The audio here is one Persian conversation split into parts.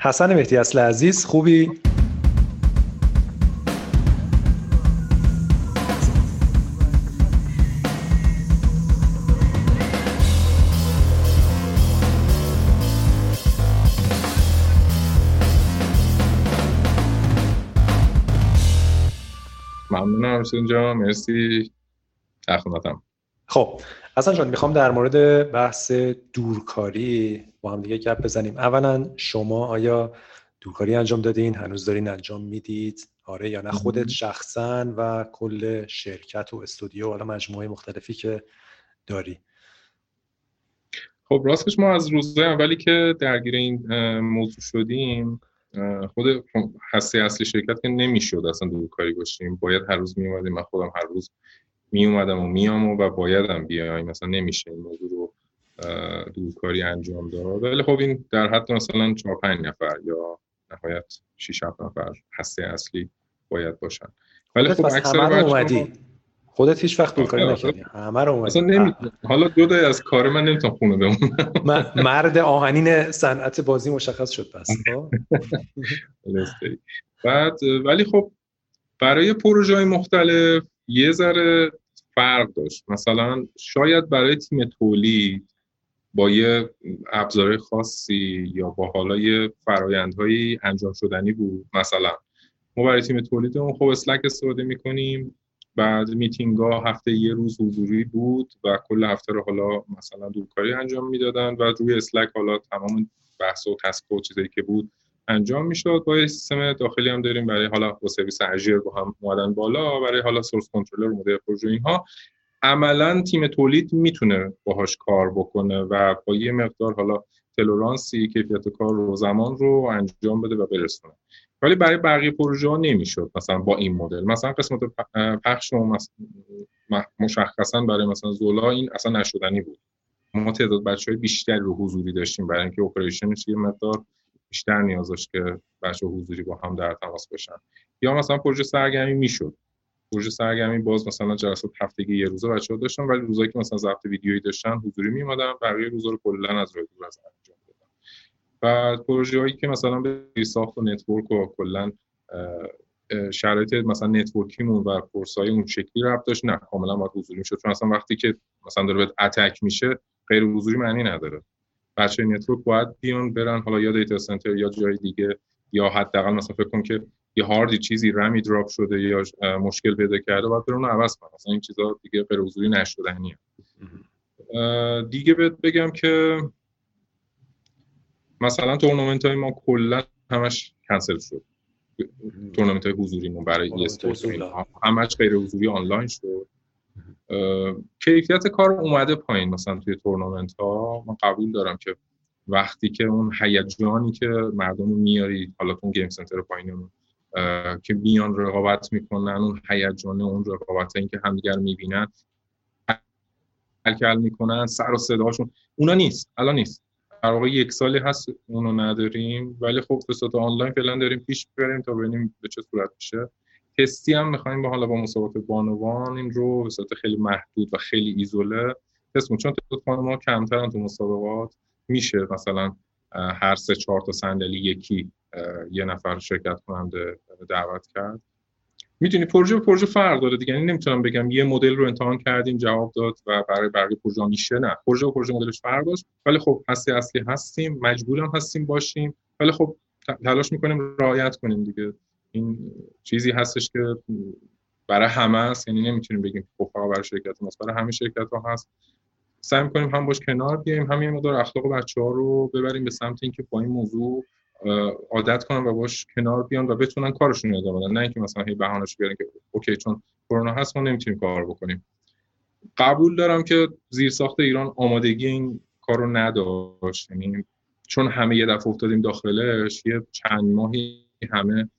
حسن مهدی اصل عزیز خوبی؟ ممنونم حسین جان مرسی تخمتم خب حسن جان می‌خوام در مورد بحث دورکاری با هم دیگه گپ بزنیم. اولا شما آیا دورکاری انجام دادین؟ هنوز دارین انجام می‌دید؟ آره یا نه؟ خودت شخصا و کل شرکت و استودیو و حالا مجموعه مختلفی که داری. خب راستش ما از روزهای اولی که درگیر این موضوع شدیم خود هسته اصلی شرکت که نمی‌شد اصلا دورکاری باشیم. باید هر روز می من خودم هر روز می اومدم و میام و, و بایدم بیایم. مثلا نمیشه این موضوع رو دورکاری انجام داد. ولی خب این در حد مثلا 4 5 نفر یا نهایت 6 7 نفر هسته اصلی باید باشن. ولی خب اکثر اومدی. خودت هیچ وقت دورکاری آره، نکردی. همه رو اومدی. نمی... حالا دو تای از کار من نمی‌تونم خونه بمونم. مرد آهنین صنعت بازی مشخص شد پس خب. بعد ولی خب برای پروژه های مختلف یه ذره فرق داشت. مثلا شاید برای تیم تولید با یه ابزار خاصی یا با حالا یه فرایندهایی انجام شدنی بود. مثلا ما برای تیم تولیدمون خب اسلک استفاده می‌کنیم. بعد میتینگ ها هفته یه روز حضوری بود و کل هفته رو حالا مثلا دورکاری انجام می‌دادن و روی اسلک حالا تمام بحث و تسک و چیزایی که بود انجام می‌شد. با سیستم داخلی هم داریم برای حالا با سرویس اژیر با هم اومدن بالا برای حالا سورس کنترلر مدل پروژه اینها. عملا تیم تولید می‌تونه باهاش کار بکنه و با یه مقدار حالا تلورانسی کیفیت کار رو زمان رو انجام بده و برسونه. ولی برای بقیه پروژه ها نمی‌شد مثلا با این مدل. مثلا قسمت پخش مشخصا برای مثلا زولا این اصلا نشدنی بود. ما تعداد بچه های بیشتری رو حضوری داشتیم برای اینکه operation ش یه مقدار بیشتر نیاز داشت که بچه حضوری با هم در تماس باشن. یا مثلا پروژه سرگرمی می‌شد. پروژه سرگرمی باز مثلا جلسات هفتگی یه روزه بچه‌ها داشتن ولی روزایی که مثلا ضبط ویدیویی داشتن حضوری میومدن بقیه روزا رو کلا از راه دور از انجام دادن. و پروژه هایی که مثلا به ساخت و network و کلا شرایط مثلا network یمون و course ای اون شکلی ربط داشت نه کاملا باید حضوری می‌شد. چون مثلا وقتی که مثلا داره بهت attack میشه غیر حضوری معنی نداره. بچه network باید بیان برن حالا یا data center یا جای دیگه یا حداقل مثلا فکر کن که یه هاردی چیزی RAM ی drop شده یا مشکل پیدا کرده باید اون عوض کنه مثلا این چیزا دیگه غیر حضوری نشدنیه. دیگه بهت بگم که مثلا تورنمنت های ما کلا همش کنسل شد. تورنمنت های حضوری ما برای e-sport همش غیر حضوری آنلاین شد. کیفیت کار اومده پایین مثلا توی تورنمنت ها من قبول دارم که وقتی که اون هیجانی که مردم میاری حالا اون گیم سنتر پایینمون که میان رقابت می‌کنن اون هیجان اون رقابت این که همدیگر می‌بینن کل می‌کنن سر و صداشون. اونا نیست الان نیست. در واقع یک سالی هست اونو نداریم ولی خب به صورت آنلاین فعلا داریم پیش بریم تا ببینیم به چه صورت میشه. تستی هم می‌خوایم با حالا با مسابقات بانوان این رو به صورت خیلی محدود و خیلی ایزوله تست چون تعداد ما کمترن تو مسابقات. میشه مثلا هر سه چهار تا صندلی یکی یه نفر شرکت کننده دعوت کرد. می‌تونی پروژه به پروژه فرق داره دیگه. یعنی نمی‌تونم بگم یه مدل رو امتحان کردیم جواب داد و برای بقیه پروژه میشه. نه پروژه و پروژه مدلش فرق داشت. ولی خب هستی اصلی هستیم مجبورم هستیم باشیم. ولی خب تلاش می‌کنیم رعایت کنیم دیگه. این چیزی هستش که برای همه است. یعنی نمی‌تونیم بگیم خب فقط برای شرکت ماست برای همه شرکت ها هست. سعی می‌کنیم هم باش کنار بیایم هم یه مقدار اخلاق بچه ها رو ببریم به سمت اینکه با این موضوع عادت کنن و باش کنار بیان و بتونن کارشون رو ادامه بدن. نه اینکه مثلا هی بهانه‌اش بیارن که اوکی چون کرونا هست ما نمی‌تونیم کار بکنیم. قبول دارم که زیر ساخت ایران آمادگی این کار رو نداشت. یعنی چون همه یه دفعه افتادیم داخلش یه چند ماهی همه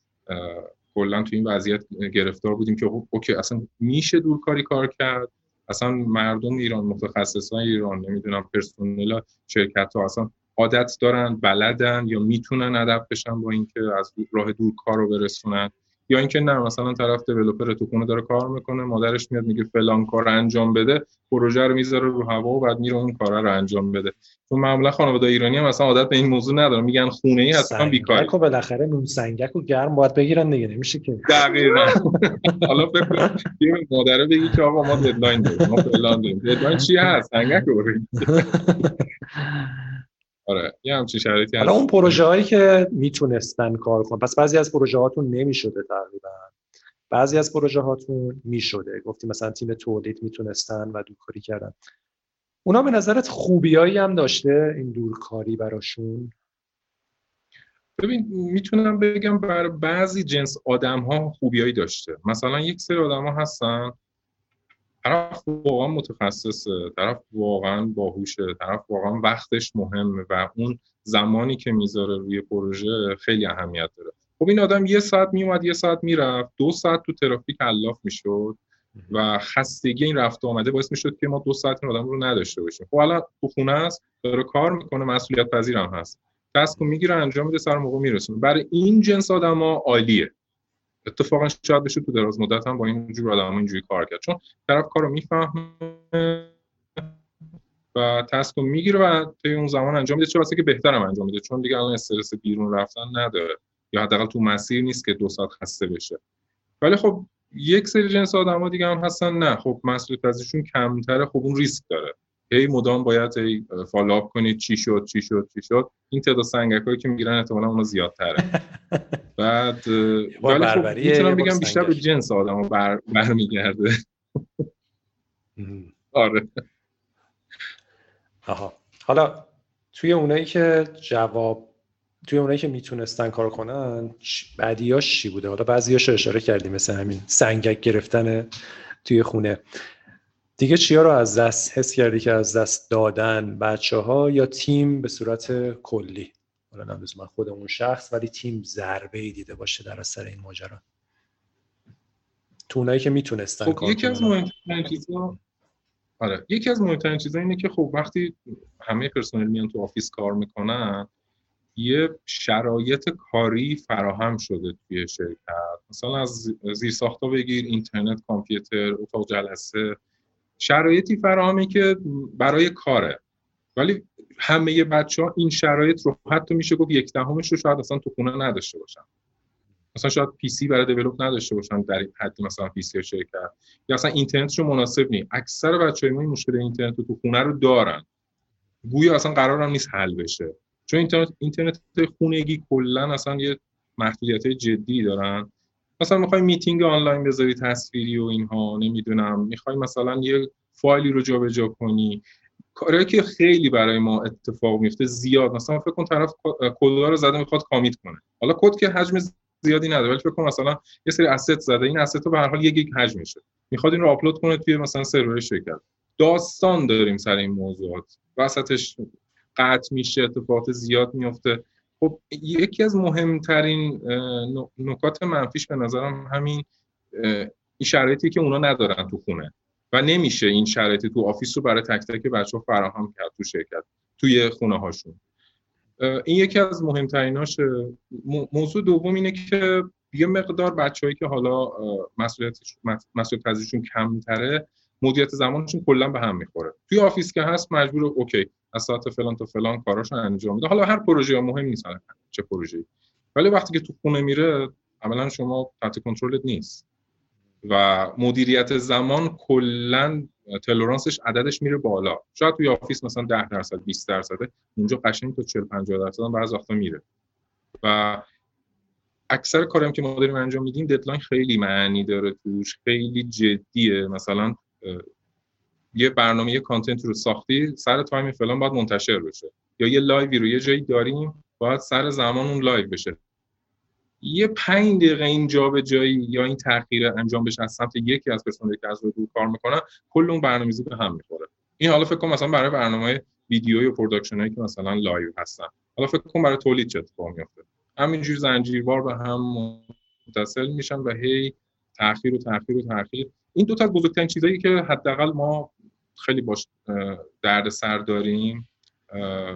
کلا تو این وضعیت گرفتار بودیم که اوکی اصلا میشه دورکاری کار کرد؟ اصلا مردم ایران متخصصان ایران نمی‌دونم پرسنل شرکت ها اصلا عادت دارن بلدن یا می‌تونن ادب بشن با اینکه از راه دور کار رو برسونن؟ یا اینکه نه مثلا طرف دیولپر تو خونه داره کار می‌کنه مادرش میاد میگه فلان کار انجام بده پروژه رو می‌ذاره رو هوا و بعد میره اون کارا رو انجام بده. چون معمولا خانواده ایرانی هم مثلا عادت به این موضوع ندارن میگن خونه ای اصلا سنگک و بالاخره نون سنگک و گرم باید بگیرن دیگه نمیشه که. دقیقاً. حالا فکر مادره بگی که آقا ما deadline داریم ما فلان داریم. deadline چی هست؟ سنگک رو آره یه همچین شرایطی حالا اون پروژه هایی که می‌تونستن کار کنن پس بعضی از پروژه هاتون نمی‌شده تقریبا. بعضی از پروژه هاتون می‌شده. گفتی مثلا تیم تولید می‌تونستن و دورکاری کردن. اونا به نظرت خوبیایی هم داشته این دورکاری براشون؟ ببین می‌تونم بگم بر بعضی جنس آدم ها خوبیایی داشته. مثلا یک سری آدم ها هستن طرف واقعا متخصصه طرف واقعا باهوشه طرف واقعا وقتش مهمه و اون زمانی که می‌ذاره روی پروژه خیلی اهمیت داره. خب این آدم یه ساعت میومد یه ساعت می‌رفت دو ساعت تو ترافیک علاف می‌شد و خستگی این رفت آمده باعث می‌شد که ما دو ساعت این آدم رو نداشته باشیم. خب الان تو خونه است داره کار می‌کنه مسئولیت پذیرم هست. تسک می‌گیره انجام میده سر موقع میرسونه. برای این جنس آدما عالیه. اتفاقا شاید بشه تو دراز مدت هم با این جور آدم اینجوری کار کرد. چون طرف کارو می‌فهمه و تسک رو می‌گیره و طی اون زمان انجام میده چه که بهترم انجام میده. چون دیگه الان استرس بیرون رفتن نداره یا حداقل تو مسیر نیست که دو ساعت خسته بشه. ولی خب یک سری جنس آدما دیگه هم هستن نه. خب مسئولیت ازشون کمتره خب اون ریسک داره. هی مدام باید هی فالوآپ کنید چی شد چی شد چی شد. این تعداد سنگکایی که می‌گیرن احتمالاً اونو زیادتره. بعد ولی خب می‌تونم بگم بیشتر به جنس آدم بر برمیگرده. آره. آها. حالا توی اونایی که جواب توی اونایی که می‌تونستن کار کنن بعدیاش چی بوده؟ حالا بعضیاش اشاره کردیم مثل همین سنگک گرفتن توی خونه. دیگه چیا رو از دست حس کردی که از دست دادن بچه ها یا تیم به صورت کلی؟ حالا نمی‌دونم خود اون شخص ولی تیم ضربه ای دیده باشه در اثر این ماجرا. تو اونایی که می‌تونستن خب یکی از مهمترین چیزا آره یکی از مهمترین چیزا اینه که خب وقتی همه پرسنل میان تو office کار می‌کنن یه شرایط کاری فراهم شده توی شرکت. مثلا از زیر ساختا بگیر اینترنت کامپیوتر اتاق جلسه شرایطی فراهمه که برای کاره. ولی همه بچه ها این شرایط رو حتی میشه گفت یک دهمش رو شاید اصلا تو خونه نداشته باشن. مثلا شاید PC برای develop نداشته باشن در این حد مثلا PC شرکت. یا اصلا اینترنتشون مناسب نیست. اکثر بچه ما این مشکل اینترنت رو تو خونه رو دارن. گویا اصلا قرار هم نیست حل بشه. چون اینترنت اینترنت خونگی کلا اصلا یه محدودیت جدی دارن. مثلا می‌خوای میتینگ آنلاین بذاری تصویری و اینها نمی‌دونم. می‌خوای مثلا یه فایلی رو جابجا کنی. کاری که خیلی برای ما اتفاق میفته زیاد. مثلا فکر کن طرف کد رو زده می‌خواد commit کنه. حالا کد که حجم زیادی نداره ولی فکر کن مثلا یه سری asset زده. این asset رو به هر حال یک گیگ حجمشه می‌خواد این رو آپلود کنه توی مثلا سرور شرکت. داستان داریم سر این موضوعات. وسطش قطع میشه اتفاقات زیاد میفته خب یکی از مهمترین نکات منفیش به نظرم همین این شرایطی که اونا ندارن تو خونه و نمیشه این شرایطی تو office رو برای تک تک بچه ها فراهم کرد تو شرکت توی خونه هاشون این یکی از مهمتریناش موضوع دوم اینه که یه مقدار بچههایی که حالا مسئولیت مسئولیت پذیرشون کمتره مدیریت زمانشون کلا به هم می‌خوره. توی office که هست مجبور okay از ساعت فلان تا فلان کاراشو انجام میده. حالا هر پروژه مهم نیست چه پروژه‌ای. ولی وقتی که تو خونه میره عملا شما تحت کنترلت نیست. و مدیریت زمان کلا tolerance ش عددش میره بالا. شاید توی office مثلا 10 درصد 20 درصده. اونجا قشنگ تا 40 50 درصد هم بعضی وقتا میره. و اکثر کارم که ما داریم انجام میدیم deadline خیلی معنی داره توش خیلی جدیه. مثلا یه برنامه یه content رو ساختی سر time فلان باید منتشر بشه. یا یه live ی رو یه جایی داریم باید سر زمان اون live بشه. یه پنج دقیقه این جابجایی یا این تغییر انجام بشه از سمت یکی از کسانی که از رو کار می‌کنن کل اون برنامه‌ریزی به هم می‌خوره. این حالا فکر کنم مثلا برای برنامه ویدیویی و production که مثلا live هستن. حالا فکر کنم برای تولید چه اتفاقی میفته همینجور زنجیروار به هم متصل میشن و هی تاخیر و تاخیر و تاخیر این دو تا بزرگترین چیزایی که حداقل ما خیلی باش درد سر داریم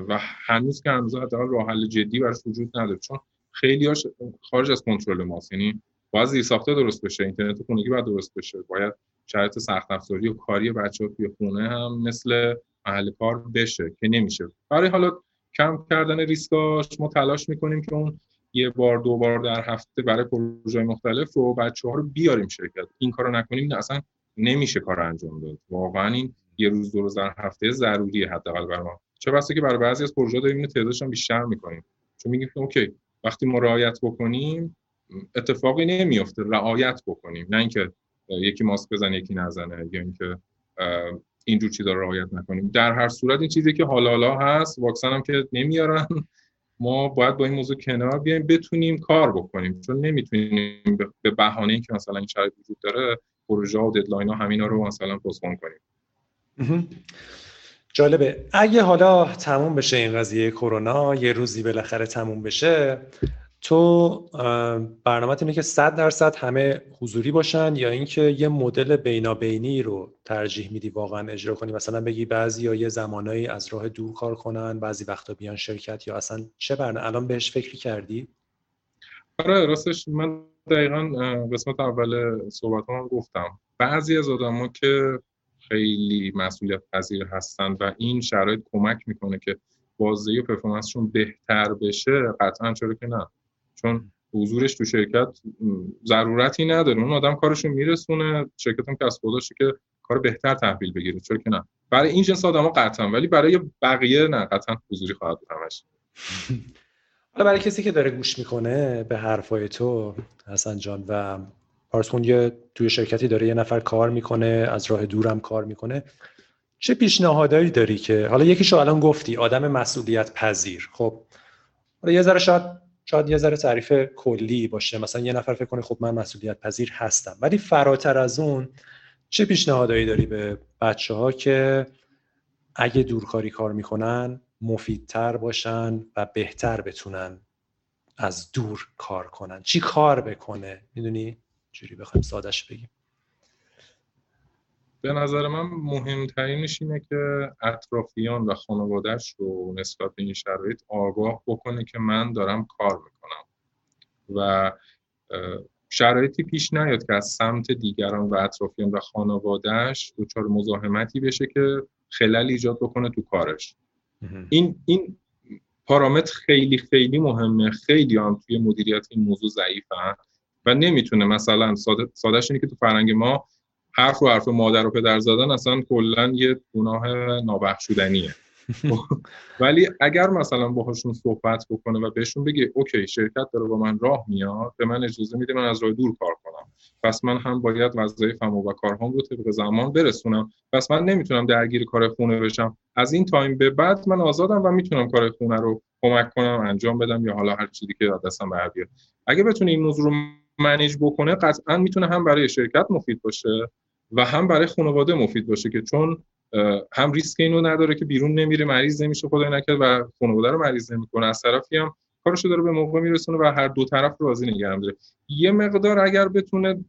و هنوز که هنوز حداقل راه حل جدی براش وجود نداره. چون خیلی هاش خارج از کنترل ماست. یعنی باید زیر ساخته درست بشه اینترنت خونگی باید درست بشه. باید شرایط سخت افزاری و کاری بچه ها توی خونه هم مثل محل کار بشه که نمیشه. برای حالا کم کردن ریسکاش ما تلاش می‌کنیم که اون یه بار دو بار در هفته برای پروژه مختلف رو بچه ها رو بیاریم شرکت. این کارو نکنیم نه اصلا نمیشه کار انجام داد. واقعا این یه روز دو روز در هفته ضروریه حداقل برای ما. چه بسا که برای بعضی از پروژه داریم تعدادش هم بیشتر می‌کنیم. چون میگیم okay وقتی ما رعایت بکنیم اتفاقی نمیفته رعایت بکنیم. نه اینکه یکی ماسک بزنه یکی نزنه یا اینکه اینجور چیزا رو رعایت نکنیم. در هر صورت این چیزی که حالا حالا هست واکسن هم که نمیارن. ما باید با این موضوع کنار بیایم بتونیم کار بکنیم. چون نمی‌تونیم به بهانه اینکه مثلا این شرایط وجود داره پروژه و deadline ها همینا رو مثلا postpone کنیم. جالبه. اگه حالا تموم بشه این قضیه کرونا یه روزی بالاخره تموم بشه تو برنامه اینه که 100 درصد همه حضوری باشن یا اینکه یه مدل بینابینی رو ترجیح میدی واقعا اجرا کنی؟ مثلا بگی بعضی یا یه زمانایی از راه دور کار کنن بعضی وقتا بیان شرکت یا اصلا چه برنامه؟ الان بهش فکری کردی؟ آره راستش من دقیقا قسمت اول صحبت هم گفتم. بعضی از آدما که خیلی مسئولیت پذیر هستن و این شرایط کمک می‌کنه که بازدهی و پرفورمنسشون بهتر بشه قطعا چرا که نه. چون حضورش تو شرکت ضرورتی نداره. اون آدم کارشون میرسونه شرکت هم کسب که کار بهتر تحویل بگیره. چرا که نه. برای این جنس آدما قطعا ولی برای بقیه نه قطعا حضوری خواهد بود همش. حالا برای کسی که داره گوش می‌کنه به حرفای تو حسن جان و پارسکون یه توی شرکتی داره یه نفر کار می‌کنه از راه دورم کار می‌کنه. چه پیشنهادایی داری که حالا یکیشو الان گفتی آدم مسئولیت پذیر خب حالا یه ذره شاید شاید یه ذره تعریف کلی باشه. مثلا یه نفر فکر کنه خب من مسئولیت پذیر هستم. ولی فراتر از اون چه پیشنهادایی داری به بچه ها که اگه دورکاری کار می‌کنن مفیدتر باشن و بهتر بتونن از دور کار کنن؟ چی کار بکنه؟ می‌دونی؟ جوری بخوایم سادش بگیم. به نظر من مهمترینش اینه که اطرافیان و خانوادهش رو نسبت به این شرایط آگاه بکنه که من دارم کار می‌کنم. و شرایطی پیش نیاد که از سمت دیگران و اطرافیان و خانوادهش دچار مزاحمتی بشه که خلل ایجاد بکنه تو کارش. این این پارامتر خیلی خیلی مهمه. خیلی هم توی مدیریت این موضوع ضعیفن و نمی‌تونه مثلا ساده سادهش اینه که تو فرهنگ ما حرف رو حرف مادر و پدر زدن اصلا کلا یه گناه نابخشودنیه. ولی اگر مثلا باهاشون صحبت بکنه و بهشون بگه okay شرکت داره با من راه میاد به من اجازه میده من از راه دور کار کنم. پس من هم باید وظایفم و کارهام رو طبق زمان برسونم. پس من نمی‌تونم درگیر کار خونه بشم. از این time به بعد من آزادم و می‌تونم کار خونه رو کمک کنم انجام بدم یا حالا هر چیزی که دستم بر بیاد اگه بتونه این موضوع رو منیج بکنه قطعا می‌تونه هم برای شرکت مفید باشه. و هم برای خانواده مفید باشه که چون هم ریسک اینو نداره که بیرون نمیره مریض نمیشه خدای نکرد و خانواده رو مریض نمی‌کنه. از طرفی هم کارشو داره به موقع میرسونه و هر دو طرف راضی نگه داره یه مقدار اگر بتونه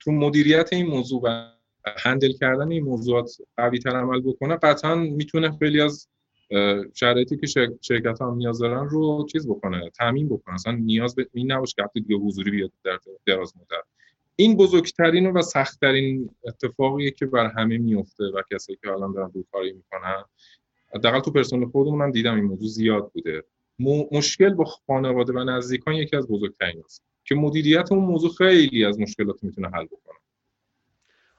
تو مدیریت این موضوع و هندل کردن این موضوعات قوی تر عمل بکنه قطعا می‌تونه خیلی از شرایطی که شرکت ها نیاز دارن رو چیز بکنه تعمین بکنه. اصلا نیاز به این نباشه که دیگه حضوری بیاد در دراز مدت. این بزرگترین و سختترین اتفاقیه که بر همه میفته و کسایی که الان دارن کاری می‌کنن. حداقل تو پرسنل خودمون من دیدم این موضوع زیاد بوده. مشکل با خانواده و نزدیکان یکی از بزرگترین است که مدیریت اون موضوع خیلی از مشکلات می‌تونه حل بکنه.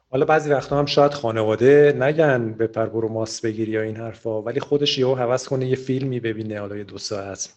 حالا بعضی وقتا هم شاید خانواده نگن به برو ماس بگیری یا این حرفا ولی خودش یهو حوض کنه یه فیلمی ببینه حالا یه دو ساعت.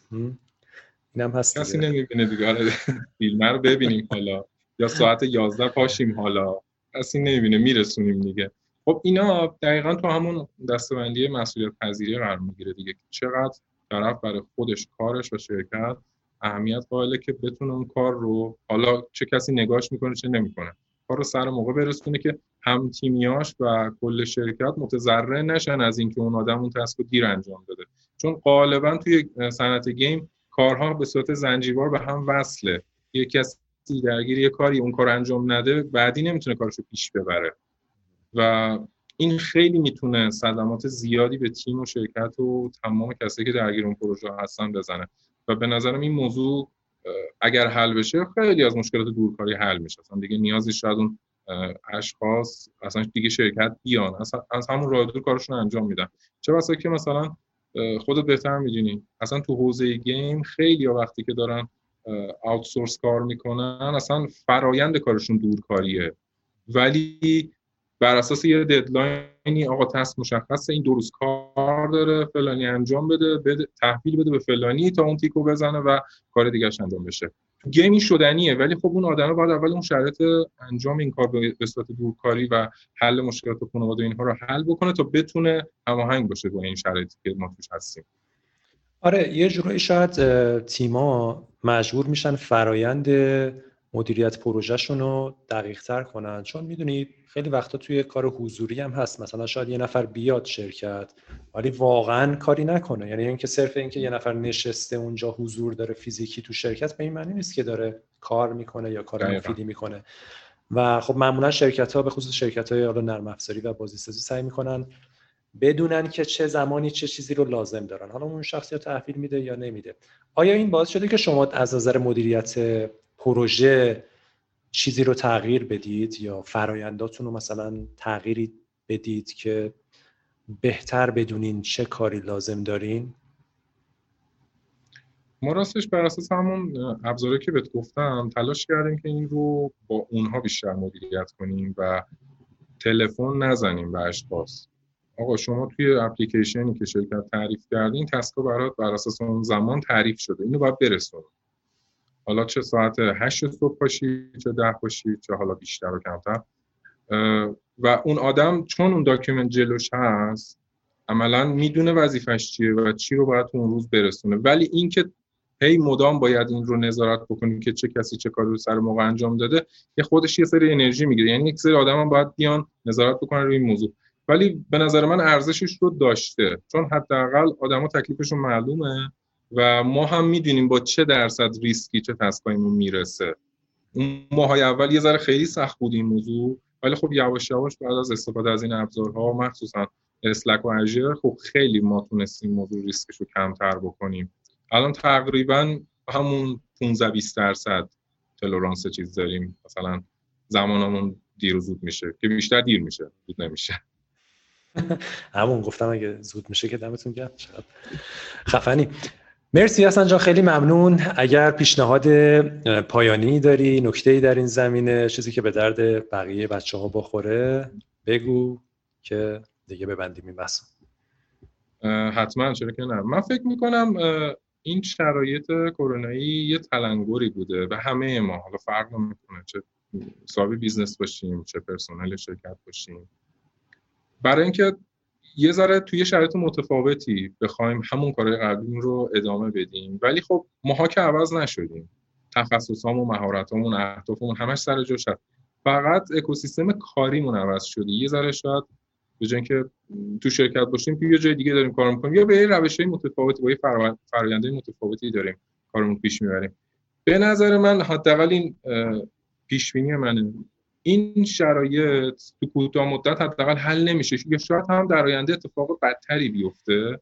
اینم هست کسی نمی‌بینه دیگه. آره فیلم رو ببینیم حالا. یا ساعت 11 پاشیم حالا. کسی نمی‌بینه میرسونیم دیگه. خب اینا دقیقا تو همون دستبندی مسئولیت پذیری قرار می‌گیره دیگه چقدر طرف برای خودش کارش و شرکت اهمیت قائله که بتونه اون کار رو حالا چه کسی نگاش می‌کنه چه نمی‌کنه. کار رو سر موقع برسونه که هم تیمیاش و کل شرکت متضرر نشن از اینکه اون آدم اون تسک دیر انجام داده چون غالبا توی صنعت گیم کارها به صورت زنجیروار به هم وصله. یکی از درگیر یه کاری اون کار انجام نده بعدی نمی‌تونه کارشو پیش ببره. و این خیلی می‌تونه صدمات زیادی به تیم و شرکت و تمام کسایی که درگیر اون پروژه هستن بزنه. و به نظرم این موضوع اگر حل بشه خیلی از مشکلات دورکاری حل میشه. اصلا دیگه نیازی شاید اون اشخاص اصلا دیگه شرکت بیان. اصلا از همون راه دور کارشون انجام میدن. چه بسا که مثلا خودت بهتر می‌دونی. اصلا تو حوزه گیم خیلی وقتی که دارن آوتسورس کار می‌کنن. اصلا فرایند کارشون دورکاریه. ولی بر اساس یه ددلاینی آقا تست مشخصه این دو روز کار داره فلانی انجام بده, بده تحویل بده به فلانی تا اون تیکو بزنه و کار دیگه انجام بشه. گیمی شدنیه ولی خب اون آدمه باید اول اون شرایط انجام این کار به صورت دورکاری و حل مشکلات خانواده اینها رو حل بکنه تا بتونه هماهنگ باشه با این شرایطی که ما توش هستیم. آره یه جورایی شاید تیما مجبور میشن فرایند مدیریت پروژهشون رو دقیق تر کنن. چون می‌دونید خیلی وقتا توی کار حضوری هم هست. مثلا شاید یه نفر بیاد شرکت ولی واقعا کاری نکنه. یعنی اینکه صرف اینکه یه نفر نشسته اونجا حضور داره فیزیکی تو شرکت به این معنی نیست که داره کار می‌کنه یا کار مفیدی می‌کنه. و خب معمولا شرکت ها به خصوص شرکت های نرم افزاری و بازیسازی سعی می‌کنن بدونن که چه زمانی چه چیزی رو لازم دارن. حالا اون شخصی رو تحویل میده یا نمیده. آیا این باعث شده که شما از نظر مدیریت پروژه چیزی رو تغییر بدید یا فراینداتون رو مثلا تغییری بدید که بهتر بدونین چه کاری لازم دارین؟ ما راستش بر اساس همون ابزاری که بهت گفتم تلاش کردیم که این رو با اونها بیشتر مدیریت کنیم و تلفن نزنیم به اشخاص آقا شما توی اپلیکیشنی که شرکت تعریف کردین task ا برات بر اساس اون زمان تعریف شده. اینو باید برسونید حالا چه ساعت هشت صبح باشی چه ده باشی چه حالا بیشتر و کمتر. و اون آدم چون اون document جلوش هست عملا می‌دونه وظیفش چیه و چی رو باید اون روز برسونه. ولی اینکه هی مدام باید این رو نظارت بکنیم که چه کسی چه کاری رو سر موقع انجام داده یه خودش یه سری انرژی می‌گیره. یعنی یک سری آدم هم باید بیان نظارت بکنن روی این موضوع. ولی به نظر من ارزشش رو داشته چون حداقل آدما تکلیفشون معلومه و ما هم می‌دونیم با چه درصد ریسکی به task هامون می‌رسه. اون ماهای اول یه ذره خیلی سخت بود این موضوع ولی خب یواش یواش بعد از استفاده از این ابزارها مخصوصا Slack و Azure خب خیلی ما تونستیم موضوع ریسکش رو کمتر بکنیم. الان تقریبا همون 15 20 درصد تلورانس چیز داریم. مثلا زمانمون دیر زود میشه که بیشتر دیر میشه زود نمیشه. همون گفتم اگه زود میشه که دمتون گرم. خفنی. مرسی حسن جان خیلی ممنون. اگر پیشنهاد پایانی داری نکته ای در این زمینه چیزی که به درد بقیه بچه ها بخوره بگو که دیگه ببندیم این بحث. حتما چرا که نه. من فکر می‌کنم این شرایط کرونایی یه تلنگری بوده و همه ما. حالا فرق نمی‌کنه چه صاحب business باشیم چه پرسنل شرکت باشیم. برای اینکه یه ذره توی شرایط متفاوتی بخوایم همون کارهای قبلی رو ادامه بدیم. ولی خب ماها که عوض نشدیم. تخصصامون مهارتامون اهدافمون همش سر جاش فقط اکوسیستم کاریمون عوض شده. یه ذره شاید به جای اینکه تو شرکت باشیم یه جای دیگه داریم کار می‌کنیم. یا به یه روش های متفاوتی با یه فرآیندهای متفاوتی داریم کارمون پیش می‌بریم. به نظر من حداقل این پیش بینی منه. این شرایط تو کوتاه مدت حداقل حل نمیشه. یا شاید هم در آینده اتفاق بدتری بیفته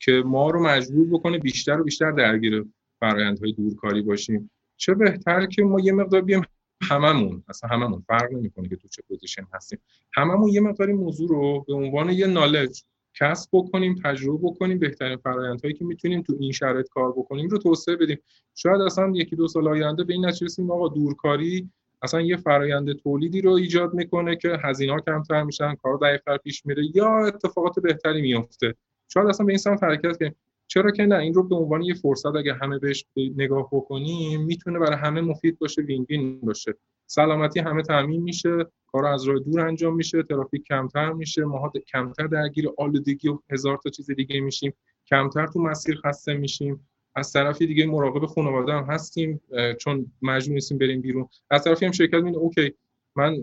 که ما رو مجبور بکنه بیشتر و بیشتر درگیر فرآیندهای دورکاری باشیم. چه بهتر که ما یه مقدار بیام هممون. اصلا هممون فرق نمی‌کنه که تو چه position هستیم. هممون یه مقداری موضوع رو به عنوان یه knowledge کسب بکنیم تجربه بکنیم بهترین فرآیندهایی که می‌تونیم تو این شرایط کار بکنیم رو توسعه بدیم. شاید اصلا یکی دو سال آینده به این نتیجه آقا دورکاری اصلا یه فرایند تولیدی رو ایجاد می‌کنه که هزینه کمتر میشن کار دقیقتر پیش میره یا اتفاقات بهتری میفته شاید اصلا به این سمت حرکت کنیم چرا که نه این رو به عنوان یه فرصت اگه همه بهش نگاه بکنیم می‌تونه برای همه مفید باشه win-win باشه. سلامتی همه تامین میشه کار از راه دور انجام میشه ترافیک کمتر میشه ماها کمتر درگیر آلودگی و هزار تا چیز دیگه میشیم کمتر تو مسیر خسته میشیم. از طرفی دیگه مراقب خانواده هم هستیم چون مجبور نیستیم بریم بیرون. از طرفی هم شرکت میگه اوکی. من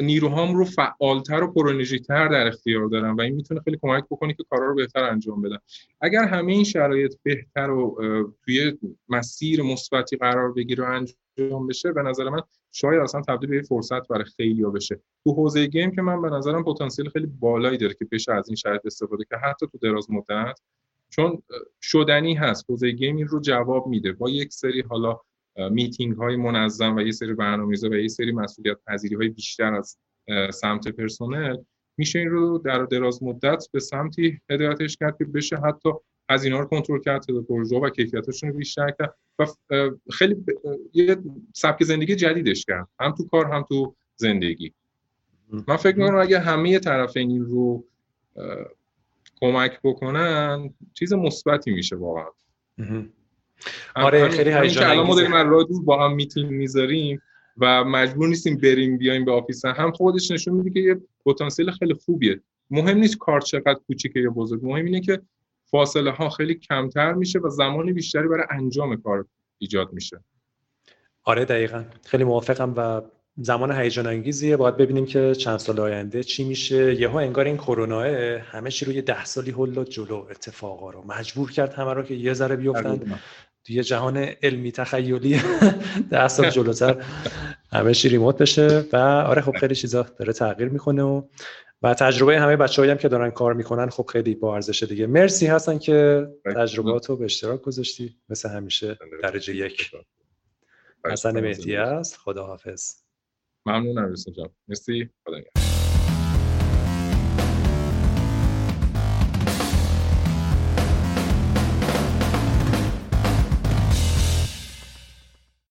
نیروهام رو فعالتر و پرانرژیتر در اختیار دارم و این می‌تونه خیلی کمک بکنه که کارا رو بهتر انجام بدم. اگر همه این شرایط بهتر و توی مسیر مثبتی قرار بگیره و انجام بشه به نظر من شاید اصلا تبدیل به فرصت برای خیلی بشه. تو حوزه game که من به نظرم پتانسیل خیلی بالایی داره که بشه از این شرایط استفاده که حتی تو دراز مدت چون شدنی هست حوزه game این رو جواب میده. با یک سری حالا میتینگ های منظم و یه سری برنامه‌ریزی و یه سری مسئولیت پذیری های بیشتر از سمت پرسنل میشه این رو در دراز مدت به سمتی هدایتش کرد که بشه حتی از اینا رو کنترل کرد پروژه و کیفیتشون رو بیشتر کرد و خیلی یه سبک زندگی جدیدش کرد. هم تو کار هم تو زندگی. من فکر می‌کنم اگه همه طرفین این رو کمک بکنن چیز مثبتی میشه واقعا. آره خیلی هیجان الان ما داریم با هم میتینگ می‌ذاریم و مجبور نیستیم بریم بیایم به office هم خودش نشون میده که یه پتانسیل خیلی خوبیه. مهم نیست کار چقدر کوچیکه یا بزرگ مهم اینه که فاصله ها خیلی کمتر میشه و زمان بیشتری برای انجام کار ایجاد میشه. آره دقیقا. خیلی موافقم و زمان هیجان انگیزیه باید ببینیم که چند سال آینده چی میشه. یهو انگار این کرونا همه چی رو یه ده سالی هل جلو اتفاقا رو مجبور کرد همه رو که یه ذره بیفتن. توی جهان علمی تخیلی ده سال جلوتر. همه چی ریموت بشه و آره خب خیلی چیزا داره تغییر می‌کنه و و تجربه همه بچه‌هایی هم که دارن کار می‌کنن خب خیلی با ارزشه دیگه. مرسی هستن که تجربات رو به اشتراک گذاشتی. مثل همیشه درجه یک. حسن مهدی است. خداحافظ. ممنونم رسول جان. مرسی. خدا